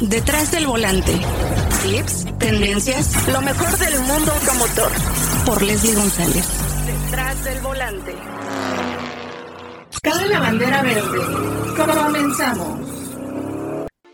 Detrás del volante. Tips, tendencias, lo mejor del mundo automotor. Por Leslie González. Detrás del volante. Cabe la bandera verde. Comenzamos.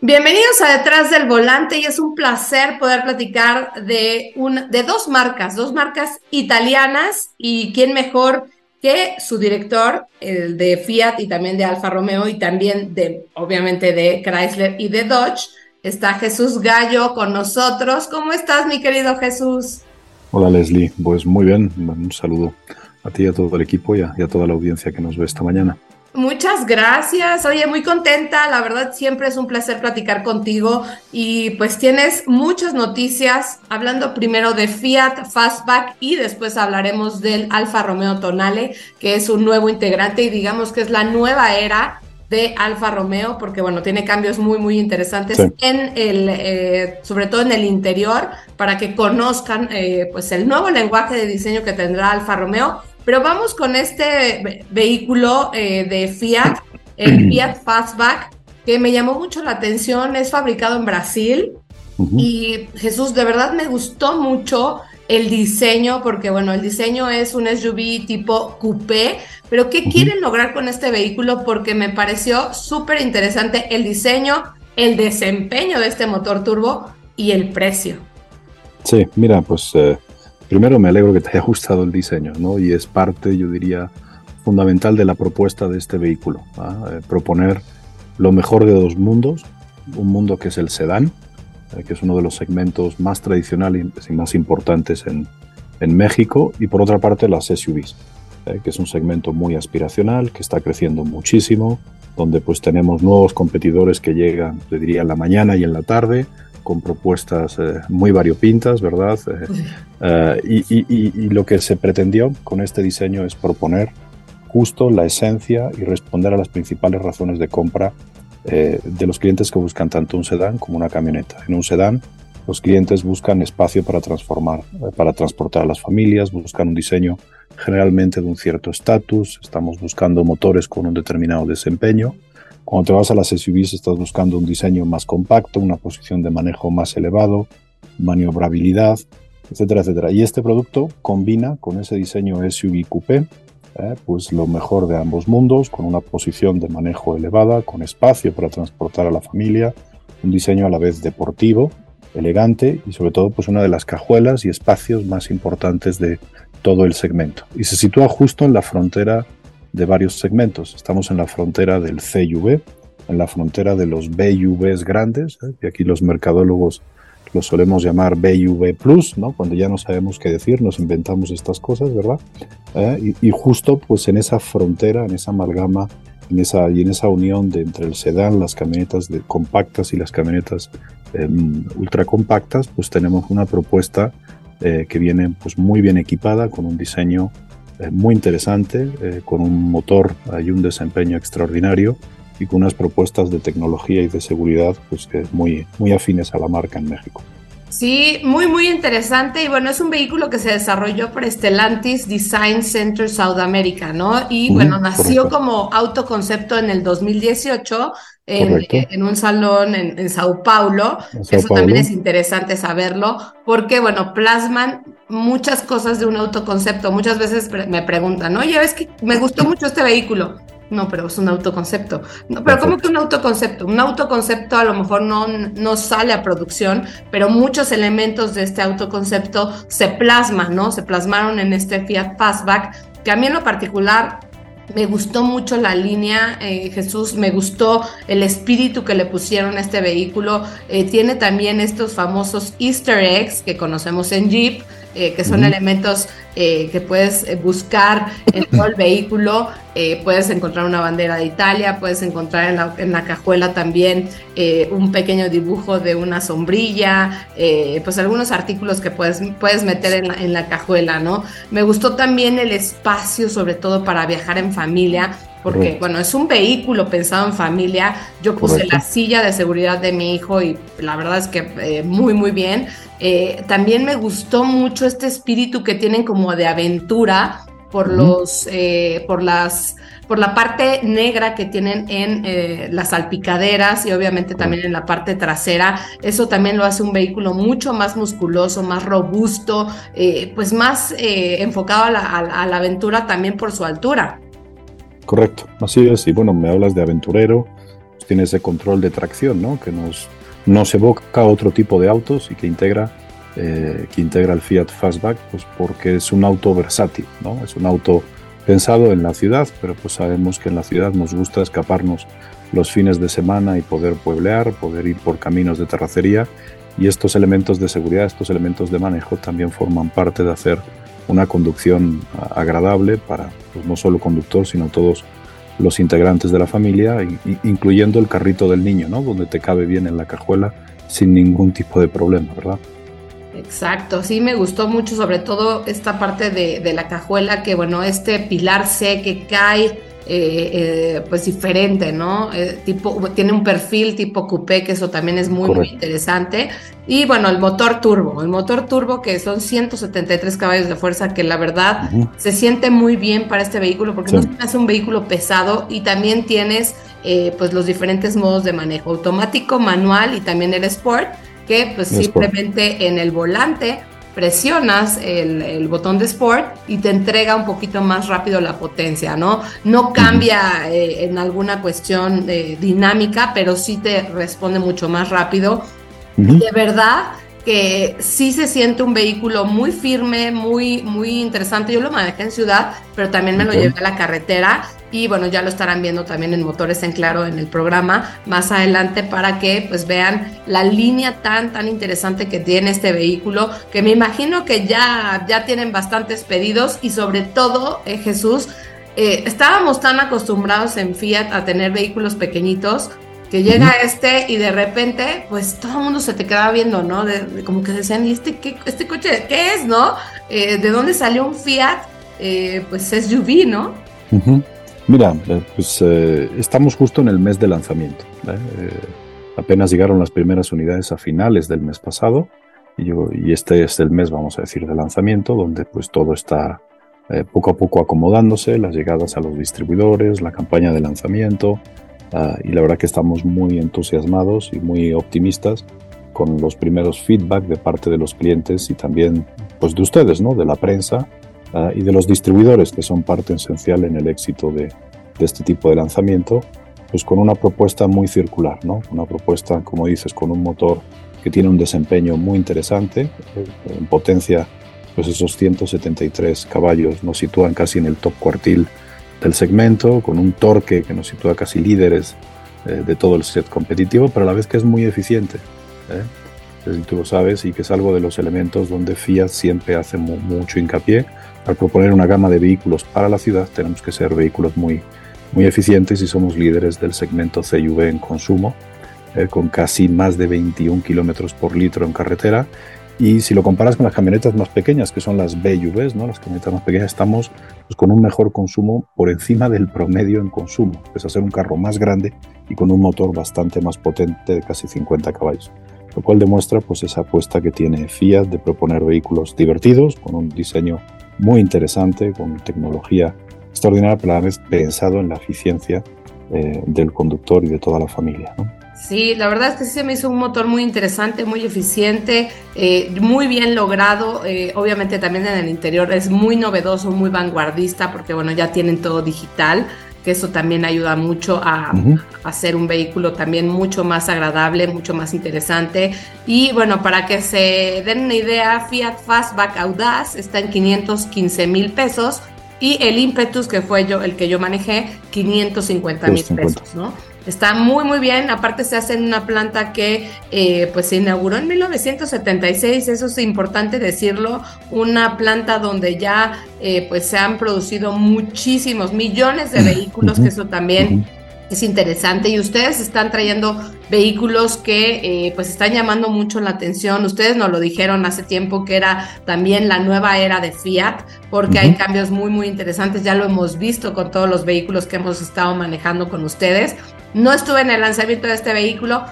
Bienvenidos a Detrás del Volante y es un placer poder platicar de, un, de dos marcas, dos marcas italianas y quién mejor que su director, el de Fiat y también de Alfa Romeo y también de, obviamente, de Chrysler y de Dodge, está Jesús Gallo con nosotros. ¿Cómo estás, mi querido Jesús? Hola, Leslie. Pues muy bien. Un saludo a ti y a todo el equipo y a, y a toda la audiencia que nos ve esta mañana. Muchas gracias. Oye, muy contenta. La verdad, siempre es un placer platicar contigo. Y pues tienes muchas noticias, hablando primero de Fiat Fastback y después hablaremos del Alfa Romeo Tonale, que es un nuevo integrante y digamos que es la nueva era de Alfa Romeo, porque bueno, tiene cambios muy, muy interesantes en el, eh, sobre todo en el interior, para que conozcan eh, pues el nuevo lenguaje de diseño que tendrá Alfa Romeo pero vamos con este vehículo eh, de Fiat, el Fiat Fastback, que me llamó mucho la atención. Es fabricado en Brasil. Y Jesús, de verdad me gustó mucho el diseño, porque bueno, el diseño es un SUV tipo coupé, pero ¿qué quieren lograr con este vehículo? Porque me pareció súper interesante el diseño, el desempeño de este motor turbo y el precio. Sí, mira, pues eh, Primero me alegro que te haya gustado el diseño, ¿no? Y es parte, yo diría, fundamental de la propuesta de este vehículo. ¿ah? Eh, proponer lo mejor de dos mundos, un mundo que es el sedán, eh, que es uno de los segmentos más tradicionales y más importantes en, en México, y por otra parte las SUVs, eh, que es un segmento muy aspiracional, que está creciendo muchísimo, donde pues tenemos nuevos competidores que llegan, te diría, en la mañana y en la tarde, con propuestas eh, muy variopintas, ¿verdad? Eh, eh, y, lo que se pretendió con este diseño es proponer justo la esencia y responder a las principales razones de compra de los clientes que buscan tanto un sedán como una camioneta. En un sedán, los clientes buscan espacio para transformar, para transportar a las familias, buscan un diseño generalmente de un cierto estatus, estamos buscando motores con un determinado desempeño cuando te vas a las SUVs estás buscando un diseño más compacto, una posición de manejo más elevado, maniobrabilidad, etcétera, etcétera. Y este producto combina con ese diseño SUV coupé, eh, pues lo mejor de ambos mundos, con una posición de manejo elevada, con espacio para transportar a la familia, un diseño a la vez deportivo, elegante y sobre todo pues una de las cajuelas y espacios más importantes de todo el segmento. Y se sitúa justo en la frontera de varios segmentos. Estamos en la frontera del CUV, en la frontera de los BUVs grandes, ¿eh? y aquí los mercadólogos los solemos llamar BUV Plus, ¿no? Cuando ya no sabemos qué decir, nos inventamos estas cosas, ¿verdad? ¿Eh? Y, justo pues en esa frontera, en esa amalgama, en esa, y en esa unión de entre el sedán, las camionetas de, compactas y las camionetas eh, ultra compactas, pues tenemos una propuesta eh, que viene pues muy bien equipada, con un diseño eh, muy interesante, eh, con un motor y un desempeño extraordinario y con unas propuestas de tecnología y de seguridad pues, muy, muy afines a la marca en México. Sí, muy, muy interesante. Y bueno, es un vehículo que se desarrolló por Stellantis Design Center South America, ¿no? Y bueno, nació como autoconcepto en el 2018 en, un salón en, Sao Paulo. Eso también es interesante saberlo, porque bueno, plasman muchas cosas de un autoconcepto. Muchas veces me preguntan, oye, es que me gustó mucho este vehículo. No, pero es un autoconcepto. No, pero ¿cómo que un autoconcepto? Un autoconcepto a lo mejor no, no sale a producción, pero muchos elementos de este autoconcepto se plasman, ¿no? Se plasmaron en este Fiat Fastback, que a mí en lo particular me gustó mucho la línea, eh, Jesús, me gustó el espíritu que le pusieron a este vehículo. Eh, tiene también estos famosos easter eggs que conocemos en Jeep, eh, que son elementos eh, que puedes eh, buscar en todo el vehículo. puedes encontrar una bandera de Italia, puedes encontrar en la, cajuela también un pequeño dibujo de una sombrilla, pues algunos artículos que puedes, puedes meter en la cajuela, ¿no? Me gustó también el espacio, sobre todo para viajar en familia porque bueno, es un vehículo pensado en familia. Yo puse la silla de seguridad de mi hijo y la verdad es que eh, muy, muy bien. Eh, también me gustó mucho este espíritu que tienen como de aventura por los, eh, por las por la parte negra que tienen en las salpicaderas y obviamente también en la parte trasera. Eso también lo hace un vehículo mucho más musculoso, más robusto, pues más enfocado a la, a la aventura también por su altura. Correcto, así es. Y bueno, me hablas de aventurero, pues tiene ese control de tracción, ¿no? Que nos, nos evoca otro tipo de autos y que integra, eh, que integra el Fiat Fastback, pues porque es un auto versátil, ¿no? Es un auto pensado en la ciudad, pero pues sabemos que en la ciudad nos gusta escaparnos los fines de semana y poder pueblear, poder ir por caminos de terracería y estos elementos de seguridad, estos elementos de manejo también forman parte de hacer una conducción agradable para pues, no solo conductor, sino todos los integrantes de la familia, incluyendo el carrito del niño, ¿no? Donde te cabe bien en la cajuela sin ningún tipo de problema, ¿verdad? Exacto, sí me gustó mucho, sobre todo esta parte de, de la cajuela, que bueno, este pilar C que cae eh, eh, pues diferente, ¿no? Eh, tipo, tiene un perfil tipo coupé, que eso también es muy, muy interesante. Y bueno, el motor turbo, el motor turbo que son 173 caballos de fuerza, que la verdad se siente muy bien para este vehículo, porque no es un vehículo pesado y también tienes pues los diferentes modos de manejo, automático, manual y también el Sport, que pues simplemente en el volante presionas el, botón de Sport y te entrega un poquito más rápido la potencia, ¿no? No cambia eh, en alguna cuestión eh, dinámica, pero sí te responde mucho más rápido. De verdad que sí se siente un vehículo muy firme, muy, muy interesante. Yo lo manejé en ciudad, pero también me lo llevé a la carretera y bueno, ya lo estarán viendo también en Motores en Claro en el programa más adelante para que pues vean la línea tan, tan interesante que tiene este vehículo, que me imagino que ya, ya tienen bastantes pedidos y sobre todo, eh, Jesús, eh, estábamos tan acostumbrados en Fiat a tener vehículos pequeñitos que llega este y de repente, pues todo el mundo se te queda viendo, ¿no? De, como que decían, ¿y este, qué, este coche qué es, no? Eh, ¿De dónde salió un Fiat? Eh, pues es SUV, ¿no? Mira, eh, pues estamos justo en el mes de lanzamiento. apenas llegaron las primeras unidades a finales del mes pasado y, yo, y este es el mes, vamos a decir, de lanzamiento, donde pues todo está poco a poco acomodándose, las llegadas a los distribuidores, la campaña de lanzamiento, Ah, y la verdad que estamos muy entusiasmados y muy optimistas con los primeros feedback de parte de los clientes y también pues de ustedes, ¿no? de la prensa ah, y de los distribuidores que son parte esencial en el éxito de, de, este tipo de lanzamiento, pues con una propuesta muy circular, ¿no? una propuesta, como dices, con un motor que tiene un desempeño muy interesante, eh, en potencia, pues esos 173 caballos nos sitúan casi en el top cuartil del segmento, con un torque que nos sitúa casi líderes eh, de todo el set competitivo, pero a la vez que es muy eficiente. ¿eh? Tú lo sabes, y que es algo de los elementos donde Fiat siempre hace mucho hincapié. Al proponer una gama de vehículos para la ciudad, tenemos que ser vehículos muy, muy eficientes y somos líderes del segmento CUV en consumo, eh, con casi más de 21 kilómetros por litro en carretera y si lo comparas con las camionetas más pequeñas, que son las BUVs, ¿no? las camionetas más pequeñas, estamos pues, con un mejor consumo por encima del promedio en consumo, es hacer un carro más grande y con un motor bastante más potente de casi 50 caballos, lo cual demuestra pues, esa apuesta que tiene Fiat de proponer vehículos divertidos, con un diseño muy interesante, con tecnología extraordinaria, pero a pensado en la eficiencia eh, del conductor y de toda la familia. ¿no? Sí, la verdad es que sí se me hizo un motor muy interesante, muy eficiente, eh, muy bien logrado. Eh, obviamente también en el interior es muy novedoso, muy vanguardista, porque bueno, ya tienen todo digital, que eso también ayuda mucho a, hacer un vehículo también mucho más agradable, mucho más interesante. Y bueno, para que se den una idea, Fiat Fastback Audaz está en 515 mil pesos y el Impetus, que fue yo el que yo manejé, 550 mil pesos, ¿no? Está muy, muy bien. Aparte se hace en una planta que eh, pues se inauguró en 1976, eso es importante decirlo, una planta donde ya eh, pues se han producido muchísimos, millones de vehículos, que eso también es interesante y ustedes están trayendo vehículos que eh, pues están llamando mucho la atención. Ustedes nos lo dijeron hace tiempo que era también la nueva era de Fiat porque hay cambios muy muy interesantes. Ya lo hemos visto con todos los vehículos que hemos estado manejando con ustedes. No estuve en el lanzamiento de este vehículo,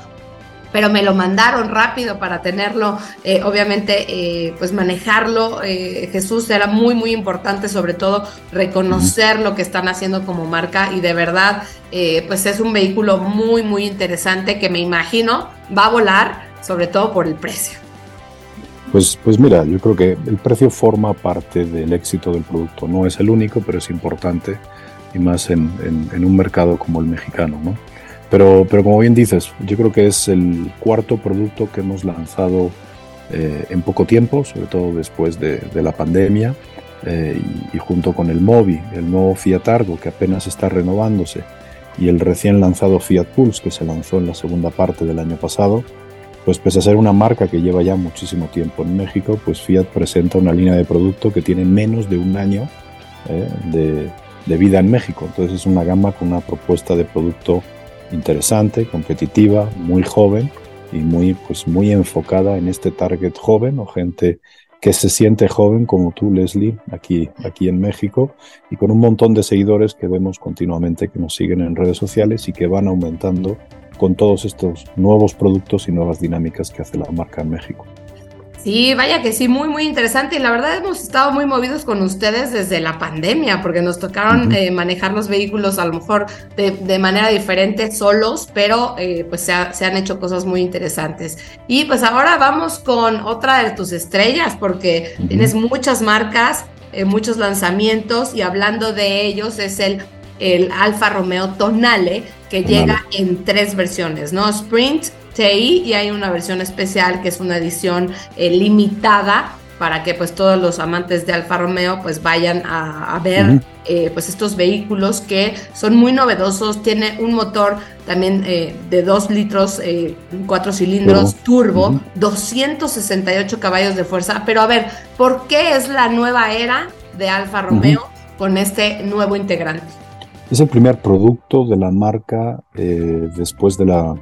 pero me lo mandaron rápido para tenerlo, eh, obviamente, eh, pues manejarlo. Eh, Jesús era muy, muy importante, sobre todo reconocer lo que están haciendo como marca y de verdad, pues es un vehículo muy, muy interesante que me imagino va a volar, sobre todo por el precio. Pues, pues mira, yo creo que el precio forma parte del éxito del producto. No es el único, pero es importante y más en, en un mercado como el mexicano, ¿no? Pero, pero como bien dices, yo creo que es el cuarto producto que hemos lanzado eh, en poco tiempo, sobre todo después de, la pandemia, eh, y, junto con el Mobi, el nuevo Fiat Argo que apenas está renovándose, y el recién lanzado Fiat Pulse que se lanzó en la segunda parte del año pasado, pues pese a ser una marca que lleva ya muchísimo tiempo en México, pues Fiat presenta una línea de producto que tiene menos de un año eh, de, de vida en México. Entonces es una gama con una propuesta de producto interesante, competitiva, muy joven y muy, pues, muy enfocada en este target joven o gente que se siente joven como tú, Leslie, aquí, aquí en México, y con un montón de seguidores que vemos continuamente que nos siguen en redes sociales y que van aumentando con todos estos nuevos productos y nuevas dinámicas que hace la marca en México. Sí, vaya que sí, muy, muy interesante. Y la verdad hemos estado muy movidos con ustedes desde la pandemia, porque nos tocaron eh, manejar los vehículos a lo mejor de, manera diferente, solos, pero eh, pues se, han hecho cosas muy interesantes. Y pues ahora vamos con otra de tus estrellas, porque tienes muchas marcas, eh, muchos lanzamientos, y hablando de ellos es el, el Alfa Romeo Tonale, que llega en tres versiones, ¿no? Sprint, y hay una versión especial que es una edición eh, limitada para que pues todos los amantes de Alfa Romeo pues vayan a, ver eh, pues estos vehículos que son muy novedosos, tiene un motor también eh, de 2 litros, cuatro cilindros, turbo, 268 caballos de fuerza, pero a ver, ¿por qué es la nueva era de Alfa Romeo con este nuevo integrante? Es el primer producto de la marca después de la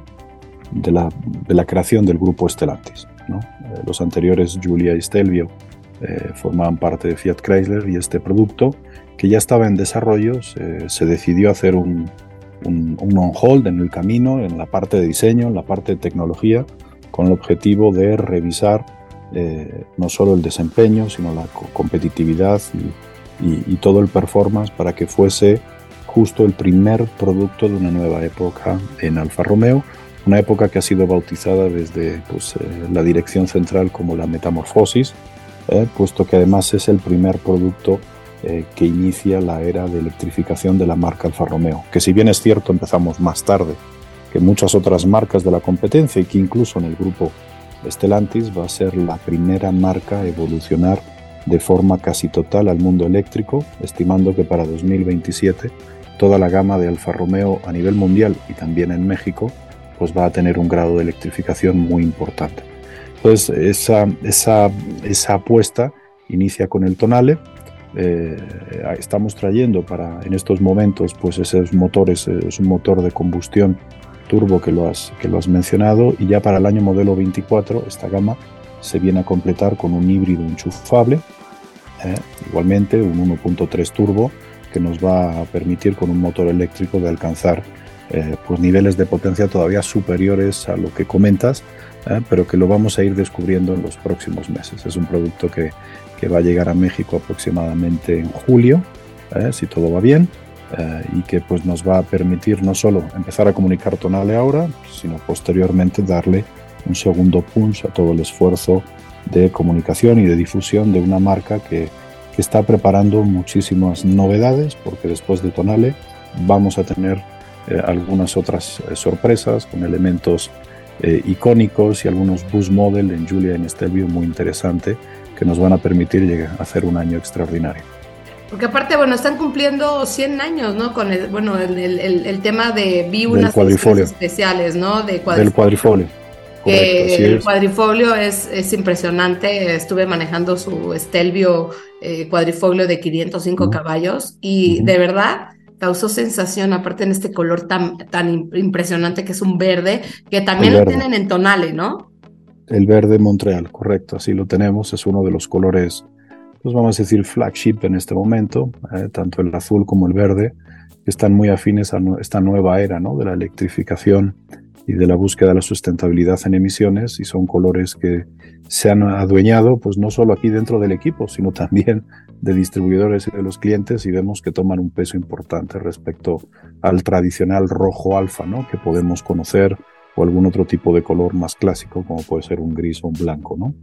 de la, de la creación del grupo Stellantis. Eh, los anteriores, Giulia y Stelvio, eh, formaban parte de Fiat Chrysler y este producto, que ya estaba en desarrollo, se, decidió hacer un, un, on-hold en el camino, en la parte de diseño, en la parte de tecnología, con el objetivo de revisar eh, no solo el desempeño, sino la competitividad y, todo el performance para que fuese justo el primer producto de una nueva época en Alfa Romeo una época que ha sido bautizada desde pues, eh, la dirección central como la metamorfosis, eh, puesto que además es el primer producto eh, que inicia la era de electrificación de la marca Alfa Romeo, que si bien es cierto empezamos más tarde que muchas otras marcas de la competencia y que incluso en el grupo Stellantis va a ser la primera marca a evolucionar de forma casi total al mundo eléctrico, estimando que para 2027 toda la gama de Alfa Romeo a nivel mundial y también en México pues va a tener un grado de electrificación muy importante. Entonces, esa, esa, esa apuesta inicia con el Tonale. Eh, estamos trayendo para en estos momentos pues esos motores, es un motor de combustión turbo que lo has, que lo has mencionado y ya para el año modelo 24 esta gama se viene a completar con un híbrido enchufable, eh, igualmente un 1.3 turbo que nos va a permitir con un motor eléctrico de alcanzar eh, pues niveles de potencia todavía superiores a lo que comentas, eh, pero que lo vamos a ir descubriendo en los próximos meses. Es un producto que, que va a llegar a México aproximadamente en julio, eh, si todo va bien, y que pues nos va a permitir no solo empezar a comunicar Tonale ahora, sino posteriormente darle un segundo punch a todo el esfuerzo de comunicación y de difusión de una marca que, que está preparando muchísimas novedades, porque después de Tonale vamos a tener eh, algunas otras eh, sorpresas con elementos eh, icónicos y algunos bus model en Julia en Stelvio muy interesante que nos van a permitir llegar a hacer un año extraordinario. Porque aparte, bueno, están cumpliendo 100 años, ¿no? Con el, bueno, el, el, tema de vi unas especiales, ¿no? De Del cuadrifolio. el cuadrifolio es, es, impresionante. Estuve manejando su Stelvio cuadrifolio de 505 caballos y de verdad causó sensación, aparte en este color tan, tan impresionante que es un verde, que también lo tienen en Tonale, ¿no? El verde Montreal, correcto, así lo tenemos, es uno de los colores, pues vamos a decir flagship en este momento, eh, tanto el azul como el verde, que están muy afines a esta nueva era ¿no? de la electrificación y de la búsqueda de la sustentabilidad en emisiones y son colores que se han adueñado pues no solo aquí dentro del equipo, sino también de distribuidores y de los clientes y vemos que toman un peso importante respecto al tradicional rojo alfa, ¿no? que podemos conocer o algún otro tipo de color más clásico como puede ser un gris o un blanco, ¿no?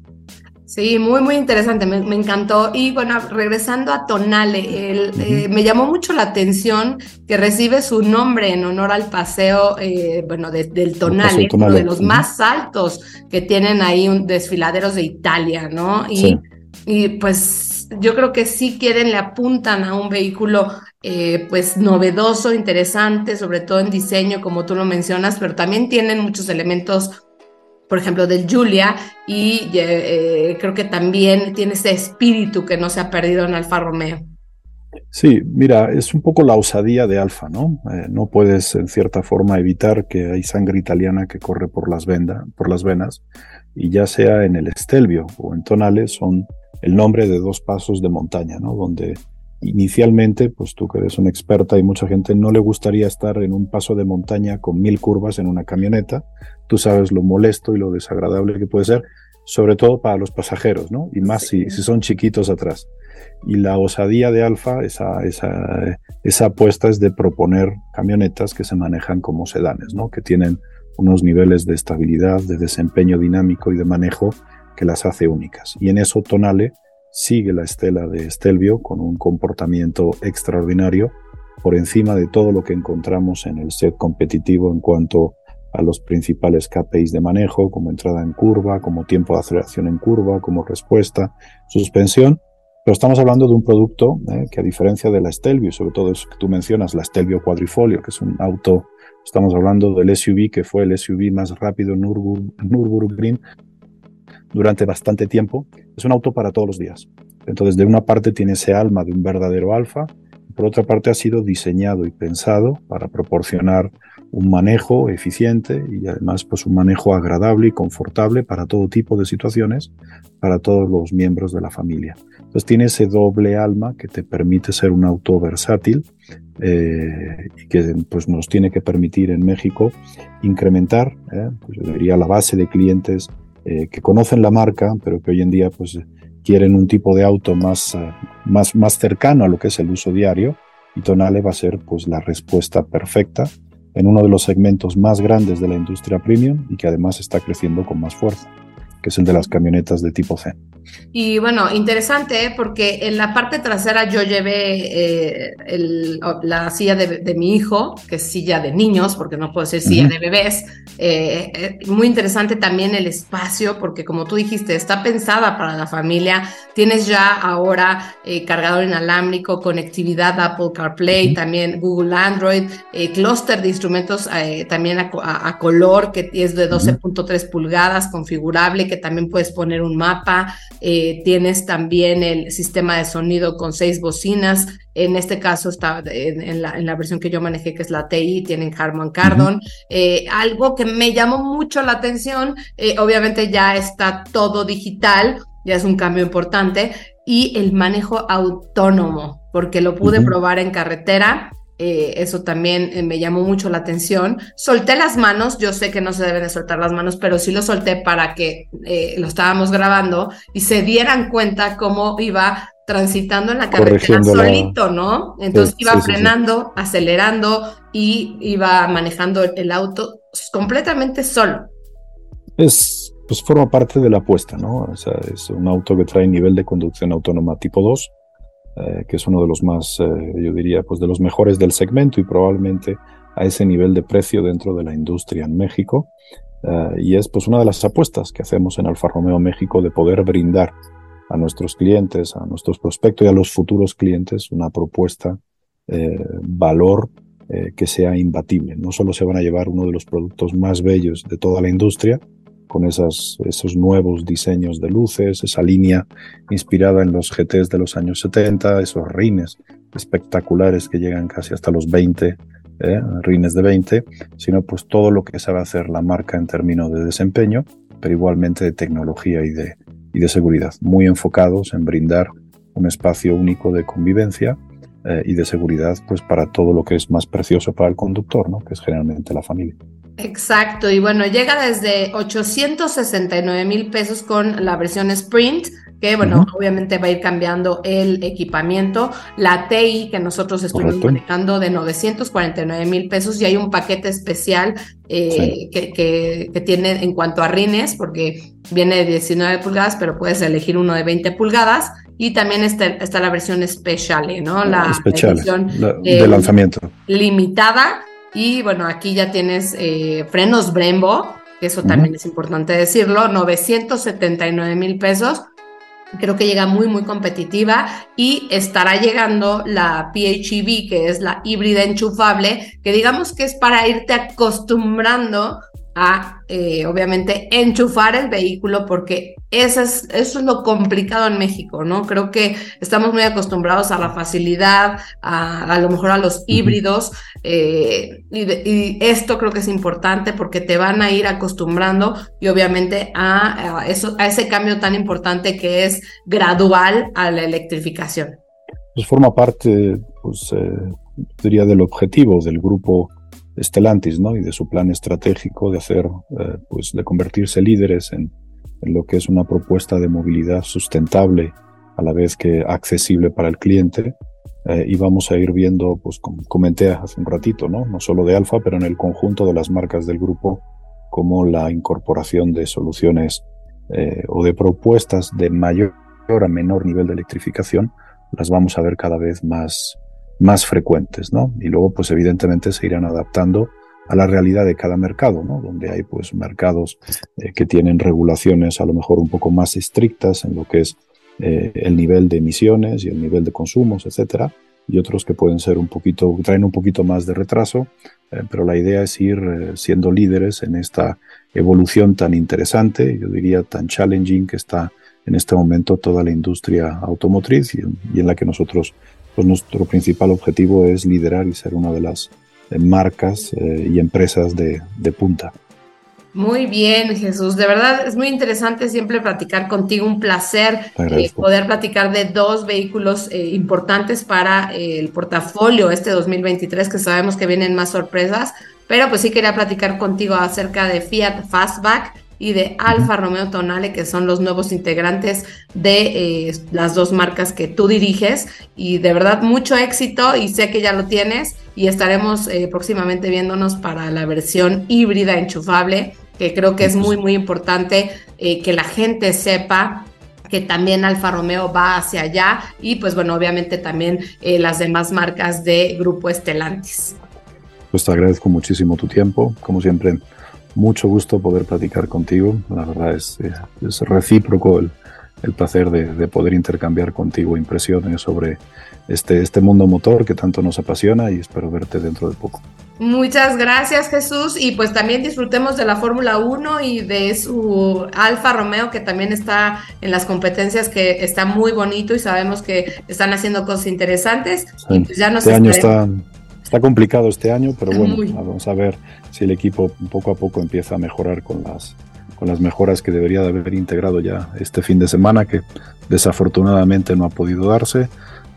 Sí, muy, muy interesante, me, encantó. Y bueno, regresando a Tonale, el, eh, me llamó mucho la atención que recibe su nombre en honor al paseo, eh, bueno, del Tonale, uno de los más altos que tienen ahí un desfiladeros de Italia, ¿no? Y, y pues yo creo que sí quieren, le apuntan a un vehículo eh, pues novedoso, interesante, sobre todo en diseño, como tú lo mencionas, pero también tienen muchos elementos por ejemplo, del Julia, y eh, creo que también tiene ese espíritu que no se ha perdido en Alfa Romeo. Sí, mira, es un poco la osadía de Alfa, ¿no? Eh, no puedes, en cierta forma, evitar que hay sangre italiana que corre por las, por las venas, y ya sea en el Estelvio o en Tonales, son el nombre de dos pasos de montaña, ¿no? Donde inicialmente, pues tú que eres una experta y mucha gente no le gustaría estar en un paso de montaña con mil curvas en una camioneta. Tú sabes lo molesto y lo desagradable que puede ser, sobre todo para los pasajeros, ¿no? Y más si, si son chiquitos atrás. Y la osadía de Alfa, esa, esa, esa apuesta es de proponer camionetas que se manejan como sedanes, ¿no? Que tienen unos niveles de estabilidad, de desempeño dinámico y de manejo que las hace únicas. Y en eso Tonale sigue la estela de Stelvio con un comportamiento extraordinario por encima de todo lo que encontramos en el set competitivo en cuanto a los principales KPIs de manejo, como entrada en curva, como tiempo de aceleración en curva, como respuesta, suspensión. Pero estamos hablando de un producto eh, que a diferencia de la Stelvio, sobre todo eso que tú mencionas, la Stelvio Quadrifolio, que es un auto, estamos hablando del SUV que fue el SUV más rápido en Nürburgring durante bastante tiempo, es un auto para todos los días. Entonces, de una parte tiene ese alma de un verdadero alfa, por otra parte ha sido diseñado y pensado para proporcionar un manejo eficiente y además pues un manejo agradable y confortable para todo tipo de situaciones, para todos los miembros de la familia. Entonces tiene ese doble alma que te permite ser un auto versátil eh, y que pues, nos tiene que permitir en México incrementar, eh, pues, yo diría, la base de clientes eh, que conocen la marca, pero que hoy en día pues, quieren un tipo de auto más, más, más cercano a lo que es el uso diario, y Tonale va a ser pues, la respuesta perfecta en uno de los segmentos más grandes de la industria premium y que además está creciendo con más fuerza, que es el de las camionetas de tipo C. Y bueno, interesante ¿eh? porque en la parte trasera yo llevé eh, la silla de, mi hijo, que es silla de niños, porque no puedo decir silla de bebés. Eh, muy interesante también el espacio, porque como tú dijiste, está pensada para la familia. Tienes ya ahora cargador inalámbrico, conectividad Apple CarPlay, también Google Android, clúster de instrumentos también a, color, que es de 12.3 pulgadas, configurable, que también puedes poner un mapa. Eh, tienes también el sistema de sonido con seis bocinas. En este caso está en, la, versión que yo manejé, que es la TI, tienen Harman Kardon. Eh, algo que me llamó mucho la atención, eh, obviamente ya está todo digital, ya es un cambio importante, y el manejo autónomo, porque lo pude probar en carretera eh, eso también eh, me llamó mucho la atención. Solté las manos, yo sé que no se deben de soltar las manos, pero sí lo solté para que eh, lo estábamos grabando y se dieran cuenta cómo iba transitando en la carretera solito, ¿no? Entonces iba frenando, acelerando y iba manejando el auto completamente solo. Es, pues forma parte de la apuesta, ¿no? O sea, es un auto que trae nivel de conducción autónoma tipo 2 eh, que es uno de los más, eh, yo diría, pues de los mejores del segmento y probablemente a ese nivel de precio dentro de la industria en México. Eh, y es pues una de las apuestas que hacemos en Alfa Romeo México de poder brindar a nuestros clientes, a nuestros prospectos y a los futuros clientes una propuesta, valor que sea imbatible. No solo se van a llevar uno de los productos más bellos de toda la industria, con esas, esos nuevos diseños de luces, esa línea inspirada en los GTs de los años 70, esos rines espectaculares que llegan casi hasta los 20, ¿eh? rines de 20, sino pues todo lo que sabe hacer la marca en términos de desempeño, pero igualmente de tecnología y de, y de seguridad, muy enfocados en brindar un espacio único de convivencia eh, y de seguridad pues para todo lo que es más precioso para el conductor, ¿no? que es generalmente la familia. Exacto, y bueno, llega desde 869 mil pesos con la versión Sprint, que bueno, obviamente va a ir cambiando el equipamiento. La TI que nosotros estuvimos manejando de 949 mil pesos y hay un paquete especial eh, que, que, tiene en cuanto a rines, porque viene de 19 pulgadas, pero puedes elegir uno de 20 pulgadas. Y también está, está la versión especial, ¿no? La, versión de eh, lanzamiento. Limitada. Y bueno, aquí ya tienes eh, frenos Brembo, que eso también es importante decirlo, 979 mil pesos. Creo que llega muy, muy competitiva y estará llegando la PHEV, que es la híbrida enchufable, que digamos que es para irte acostumbrando a, eh, obviamente, enchufar el vehículo, porque eso es, eso es lo complicado en México, ¿no? Creo que estamos muy acostumbrados a la facilidad, a, a lo mejor a los híbridos, eh, y, esto creo que es importante porque te van a ir acostumbrando y obviamente a, eso, a ese cambio tan importante que es gradual a la electrificación. Pues forma parte, pues, eh, diría, del objetivo del grupo Stellantis, ¿no? Y de su plan estratégico de hacer, eh, pues, de convertirse líderes en, lo que es una propuesta de movilidad sustentable, a la vez que accesible para el cliente. Eh, y vamos a ir viendo, pues, como comenté hace un ratito, ¿no? No solo de Alfa, pero en el conjunto de las marcas del grupo, como la incorporación de soluciones eh, o de propuestas de mayor a menor nivel de electrificación, las vamos a ver cada vez más, más frecuentes, ¿no? Y luego, pues evidentemente se irán adaptando a la realidad de cada mercado, ¿no? Donde hay pues mercados eh, que tienen regulaciones a lo mejor un poco más estrictas en lo que es eh, el nivel de emisiones y el nivel de consumos, etcétera, y otros que pueden ser un poquito, traen un poquito más de retraso, eh, pero la idea es ir siendo líderes en esta evolución tan interesante, yo diría tan challenging que está en este momento toda la industria automotriz y, y en la que nosotros pues nuestro principal objetivo es liderar y ser una de las eh, marcas eh, y empresas de, de, punta. Muy bien, Jesús. De verdad es muy interesante siempre platicar contigo. Un placer eh, poder platicar de dos vehículos importantes para el portafolio este 2023, que sabemos que vienen más sorpresas. Pero pues sí quería platicar contigo acerca de Fiat Fastback y de Alfa Romeo Tonale, que son los nuevos integrantes de eh, las dos marcas que tú diriges. Y de verdad, mucho éxito y sé que ya lo tienes y estaremos eh, próximamente viéndonos para la versión híbrida enchufable, que creo que es muy, muy importante eh, que la gente sepa que también Alfa Romeo va hacia allá y pues bueno, obviamente también las demás marcas de Grupo Estelantis. Pues te agradezco muchísimo tu tiempo, como siempre mucho gusto poder platicar contigo. La verdad es, es recíproco el, el placer de, de, poder intercambiar contigo impresiones sobre este, este mundo motor que tanto nos apasiona y espero verte dentro de poco. Muchas gracias Jesús y pues también disfrutemos de la Fórmula 1 y de su Alfa Romeo que también está en las competencias que está muy bonito y sabemos que están haciendo cosas interesantes. y pues ya nos este año está, está complicado este año, pero bueno, vamos a ver si el equipo poco a poco empieza a mejorar con las, con las mejoras que debería de haber integrado ya este fin de semana, que desafortunadamente no ha podido darse.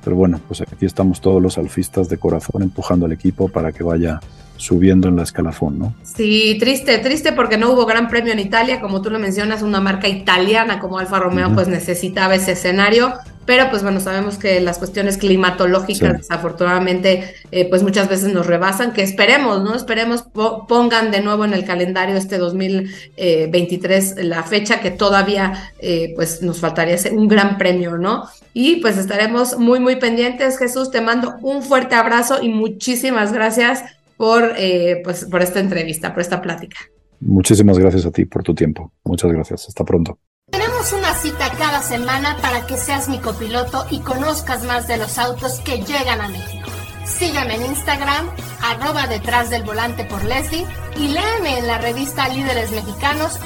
Pero bueno, pues aquí estamos todos los alfistas de corazón empujando al equipo para que vaya subiendo en la escalafón, ¿no? Sí, triste, triste porque no hubo gran premio en Italia, como tú lo mencionas, una marca italiana como Alfa Romeo pues necesitaba ese escenario, pero pues bueno, sabemos que las cuestiones climatológicas desafortunadamente eh, pues muchas veces nos rebasan, que esperemos, ¿no? Esperemos pongan de nuevo en el calendario este 2023 la fecha que todavía eh, pues nos faltaría un gran premio, ¿no? Y pues estaremos muy, muy pendientes. Jesús, te mando un fuerte abrazo y muchísimas gracias por, eh, pues, por esta entrevista, por esta plática. Muchísimas gracias a ti por tu tiempo. Muchas gracias. Hasta pronto. Tenemos una cita cada semana para que seas mi copiloto y conozcas más de los autos que llegan a México. Sígueme en Instagram, arroba detrás del volante por Leslie y léeme en la revista Líderes Mexicanos.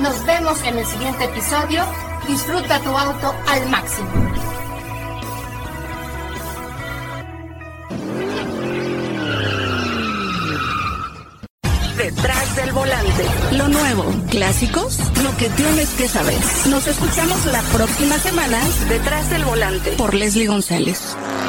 Nos vemos en el siguiente episodio. Disfruta tu auto al máximo. Detrás del volante. Lo nuevo, clásicos, lo que tienes que saber. Nos escuchamos la próxima semana detrás del volante por Leslie González.